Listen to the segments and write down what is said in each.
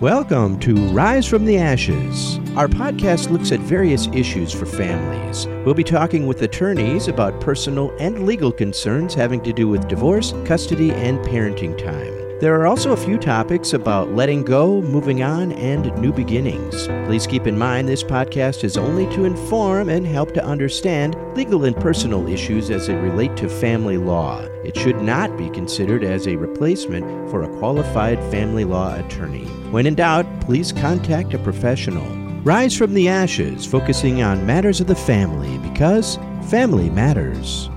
Welcome to Rise from the Ashes. Our podcast looks at various issues for families. We'll be talking with attorneys about personal and legal concerns having to do with divorce, custody, and parenting time. There are also a few topics about letting go, moving on, and new beginnings. Please keep in mind this podcast is only to inform and help to understand legal and personal issues as they relate to family law. It should not be considered as a replacement for a qualified family law attorney. When in doubt, please contact a professional. Rise from the ashes, focusing on matters of the family because family matters.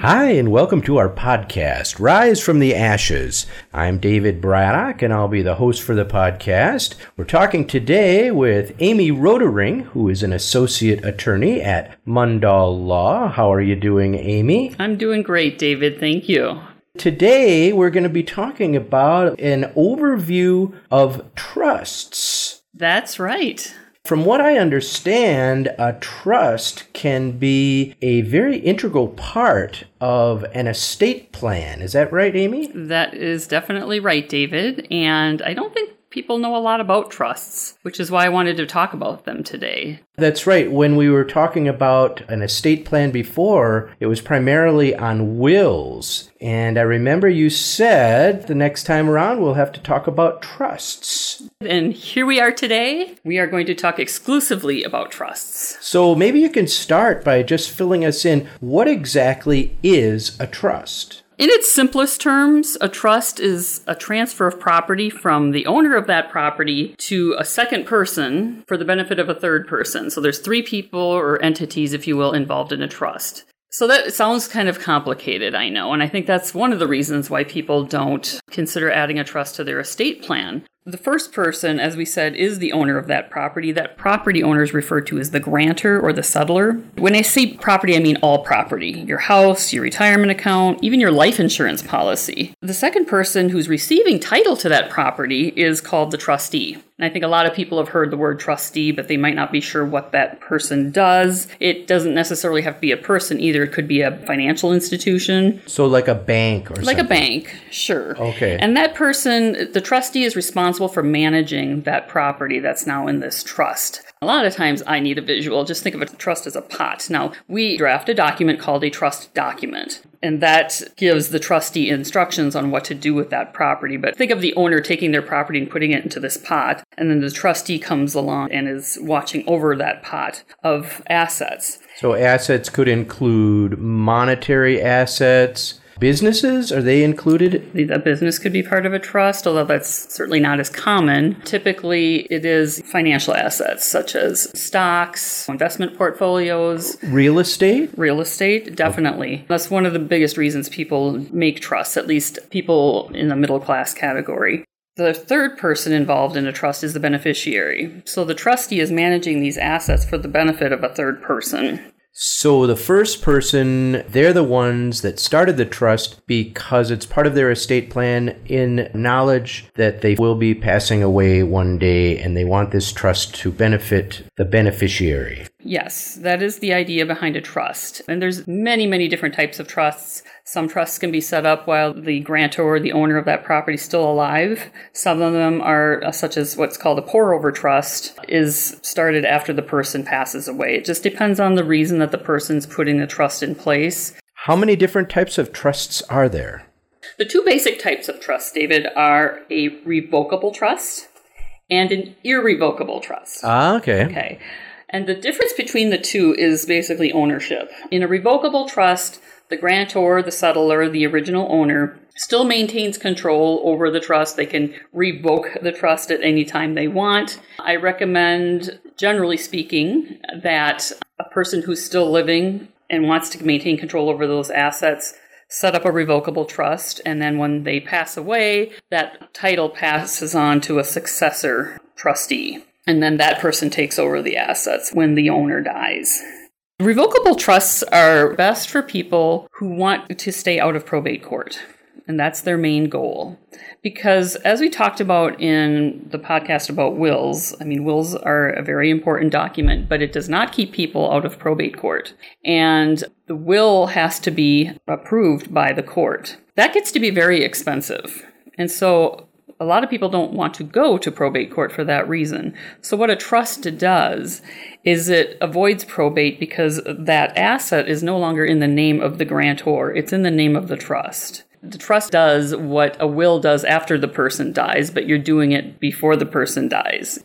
Hi, and welcome to our podcast, Rise from the Ashes. I'm David Braddock, and I'll be the host for the podcast. We're talking today with Amy Rotering, who is an associate attorney at Mundahl Law. How are you doing, Amy? I'm doing great, David. Thank you. Today, we're going to be talking about an overview of trusts. That's right. From what I understand, a trust can be a very integral part of an estate plan. Is that right, Amy? That is definitely right, David. And I don't think people know a lot about trusts, which is why I wanted to talk about them today. That's right. When we were talking about an estate plan before, it was primarily on wills. And I remember you said the next time around we'll have to talk about trusts. And here we are today. We are going to talk exclusively about trusts. So maybe you can start by just filling us in. What exactly is a trust? In its simplest terms, a trust is a transfer of property from the owner of that property to a second person for the benefit of a third person. So there's three people or entities, if you will, involved in a trust. So that sounds kind of complicated, I know, and I think that's one of the reasons why people don't consider adding a trust to their estate plan. The first person, as we said, is the owner of that property. That property owner is referred to as the grantor or the settlor. When I say property, I mean all property your house, your retirement account, even your life insurance policy. The second person who's receiving title to that property is called the trustee. And I think a lot of people have heard the word trustee, but they might not be sure what that person does. It doesn't necessarily have to be a person either, it could be a financial institution. So, like a bank or like something. a bank, sure. Okay. And that person, the trustee is responsible for managing that property that's now in this trust. A lot of times I need a visual. Just think of a trust as a pot. Now, we draft a document called a trust document, and that gives the trustee instructions on what to do with that property. But think of the owner taking their property and putting it into this pot, and then the trustee comes along and is watching over that pot of assets. So, assets could include monetary assets. Businesses, are they included? A business could be part of a trust, although that's certainly not as common. Typically, it is financial assets such as stocks, investment portfolios, Real estate? real estate, definitely. That's one of the biggest reasons people make trusts, at least people in the middle class category. The third person involved in a trust is the beneficiary. So the trustee is managing these assets for the benefit of a third person. So, the first person, they're the ones that started the trust because it's part of their estate plan in knowledge that they will be passing away one day and they want this trust to benefit the beneficiary. Yes, that is the idea behind a trust. And there's many, many different types of trusts. Some trusts can be set up while the grantor or the owner of that property is still alive. Some of them are uh, such as what's called a pour over trust is started after the person passes away. It just depends on the reason that the person's putting the trust in place. How many different types of trusts are there? The two basic types of trust, David, are a revocable trust and an irrevocable trust. Ah, okay. Okay. And the difference between the two is basically ownership. In a revocable trust, the grantor, the settlor, the original owner, still maintains control over the trust. They can revoke the trust at any time they want. I recommend, generally speaking, that a person who's still living and wants to maintain control over those assets set up a revocable trust, and then when they pass away, that title passes on to a successor trustee. And then that person takes over the assets when the owner dies. Revocable trusts are best for people who want to stay out of probate court. And that's their main goal. Because as we talked about in the podcast about wills, I mean, wills are a very important document, but it does not keep people out of probate court. And the will has to be approved by the court. That gets to be very expensive. And so a lot of people don't want to go to probate court for that reason. So what a trust does is it avoids probate because that asset is no longer in the name of the grantor. It's in the name of the trust. The trust does what a will does after the person dies, but you're doing it before the person dies.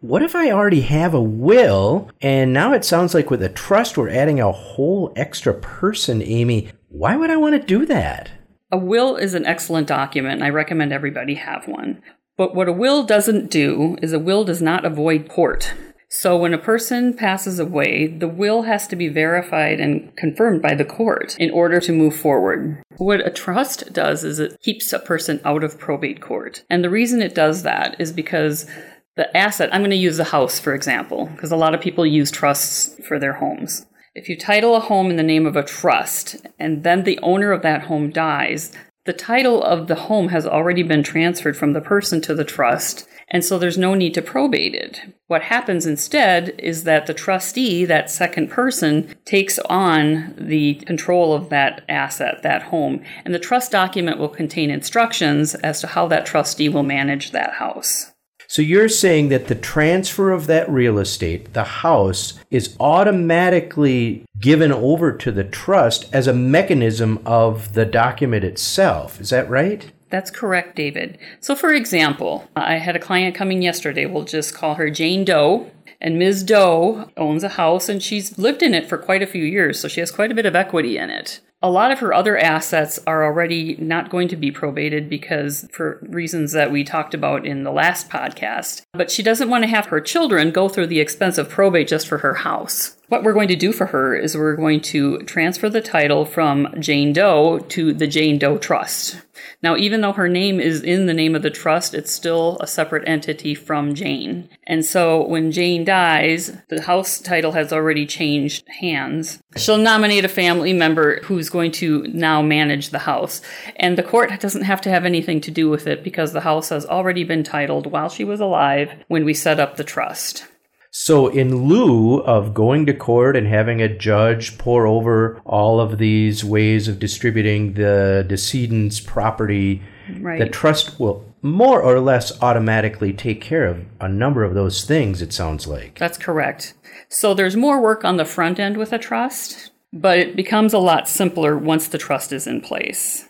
What if I already have a will and now it sounds like with a trust we're adding a whole extra person, Amy? Why would I want to do that? A will is an excellent document, I recommend everybody have one. But what a will doesn't do is a will does not avoid court. So when a person passes away, the will has to be verified and confirmed by the court in order to move forward. What a trust does is it keeps a person out of probate court. And the reason it does that is because the asset, I'm going to use the house for example, because a lot of people use trusts for their homes. If you title a home in the name of a trust and then the owner of that home dies, the title of the home has already been transferred from the person to the trust, and so there's no need to probate it. What happens instead is that the trustee, that second person, takes on the control of that asset, that home, and the trust document will contain instructions as to how that trustee will manage that house. So you're saying that the transfer of that real estate, the house, is automatically given over to the trust as a mechanism of the document itself. Is that right? That's correct, David. So, for example, I had a client coming yesterday. We'll just call her Jane Doe. And Ms. Doe owns a house and she's lived in it for quite a few years, so she has quite a bit of equity in it. A lot of her other assets are already not going to be probated because for reasons that we talked about in the last podcast. But she doesn't want to have her children go through the expense of probate just for her house. What we're going to do for her is we're going to transfer the title from Jane Doe to the Jane Doe Trust. Now, even though her name is in the name of the trust, it's still a separate entity from Jane. And so when Jane dies, the house title has already changed hands. She'll nominate a family member who's going to now manage the house. And the court doesn't have to have anything to do with it because the house has already been titled while she was alive when we set up the trust. So, in lieu of going to court and having a judge pour over all of these ways of distributing the decedent's property, right. the trust will more or less automatically take care of a number of those things, it sounds like. That's correct. So, there's more work on the front end with a trust, but it becomes a lot simpler once the trust is in place.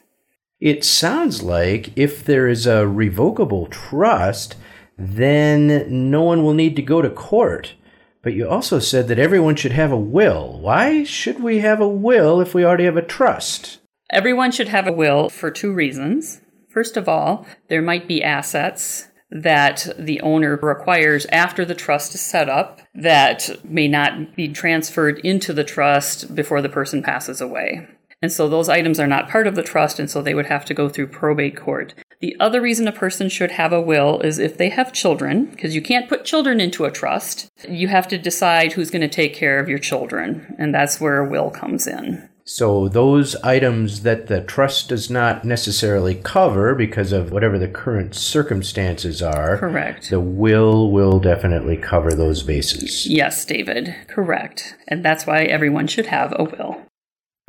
It sounds like if there is a revocable trust, then no one will need to go to court. But you also said that everyone should have a will. Why should we have a will if we already have a trust? Everyone should have a will for two reasons. First of all, there might be assets that the owner requires after the trust is set up that may not be transferred into the trust before the person passes away. And so those items are not part of the trust, and so they would have to go through probate court. The other reason a person should have a will is if they have children, because you can't put children into a trust. You have to decide who's going to take care of your children, and that's where a will comes in. So, those items that the trust does not necessarily cover because of whatever the current circumstances are. Correct. The will will definitely cover those bases. Yes, David. Correct. And that's why everyone should have a will.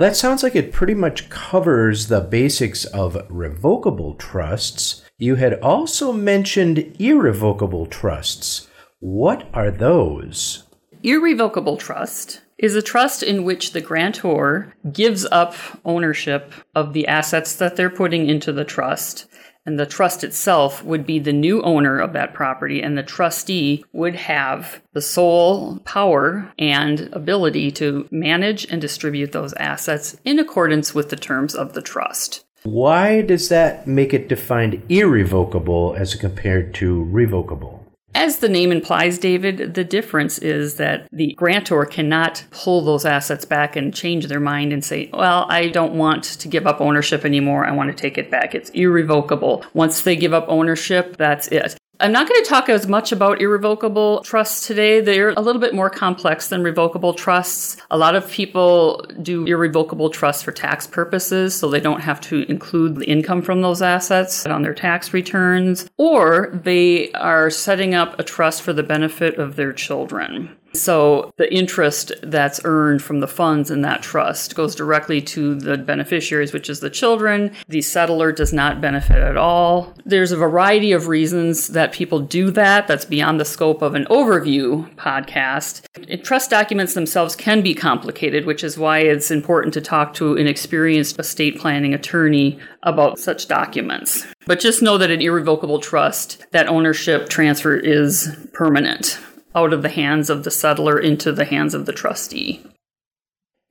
That sounds like it pretty much covers the basics of revocable trusts. You had also mentioned irrevocable trusts. What are those? Irrevocable trust is a trust in which the grantor gives up ownership of the assets that they're putting into the trust and the trust itself would be the new owner of that property, and the trustee would have the sole power and ability to manage and distribute those assets in accordance with the terms of the trust. Why does that make it defined irrevocable as compared to revocable? As the name implies, David, the difference is that the grantor cannot pull those assets back and change their mind and say, well, I don't want to give up ownership anymore. I want to take it back. It's irrevocable. Once they give up ownership, that's it. I'm not going to talk as much about irrevocable trusts today. They're a little bit more complex than revocable trusts. A lot of people do irrevocable trusts for tax purposes, so they don't have to include the income from those assets on their tax returns, or they are setting up a trust for the benefit of their children. So the interest that's earned from the funds in that trust goes directly to the beneficiaries, which is the children. The settlor does not benefit at all. There's a variety of reasons that people do that. That's beyond the scope of an overview podcast. Trust documents themselves can be complicated, which is why it's important to talk to an experienced estate planning attorney about such documents. But just know that an irrevocable trust, that ownership transfer is permanent out of the hands of the settlor into the hands of the trustee.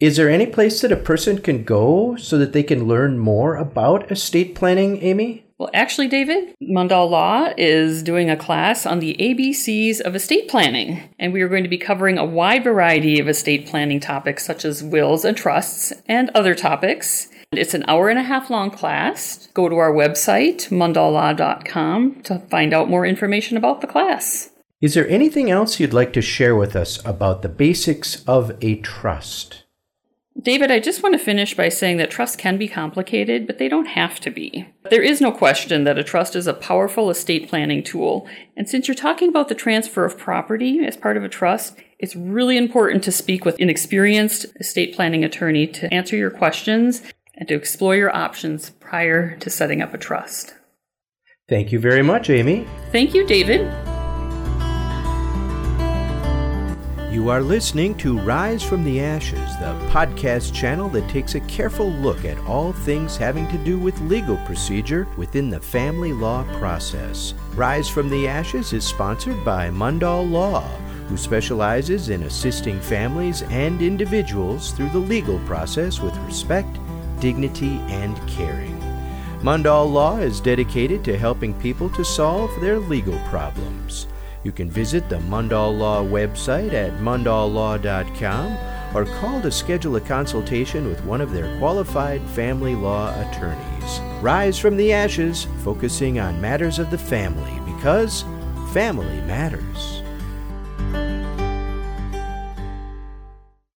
Is there any place that a person can go so that they can learn more about estate planning, Amy? Well, actually, David, Mundahl Law is doing a class on the ABCs of estate planning, and we are going to be covering a wide variety of estate planning topics such as wills and trusts and other topics. It's an hour and a half long class. Go to our website, mundahllaw.com, to find out more information about the class. Is there anything else you'd like to share with us about the basics of a trust? David, I just want to finish by saying that trusts can be complicated, but they don't have to be. There is no question that a trust is a powerful estate planning tool. And since you're talking about the transfer of property as part of a trust, it's really important to speak with an experienced estate planning attorney to answer your questions and to explore your options prior to setting up a trust. Thank you very much, Amy. Thank you, David. You are listening to Rise from the Ashes, the podcast channel that takes a careful look at all things having to do with legal procedure within the family law process. Rise from the Ashes is sponsored by Mundahl Law, who specializes in assisting families and individuals through the legal process with respect, dignity, and caring. Mundahl Law is dedicated to helping people to solve their legal problems. You can visit the Mundahl Law website at mundahllaw.com or call to schedule a consultation with one of their qualified family law attorneys. Rise from the ashes, focusing on matters of the family because family matters.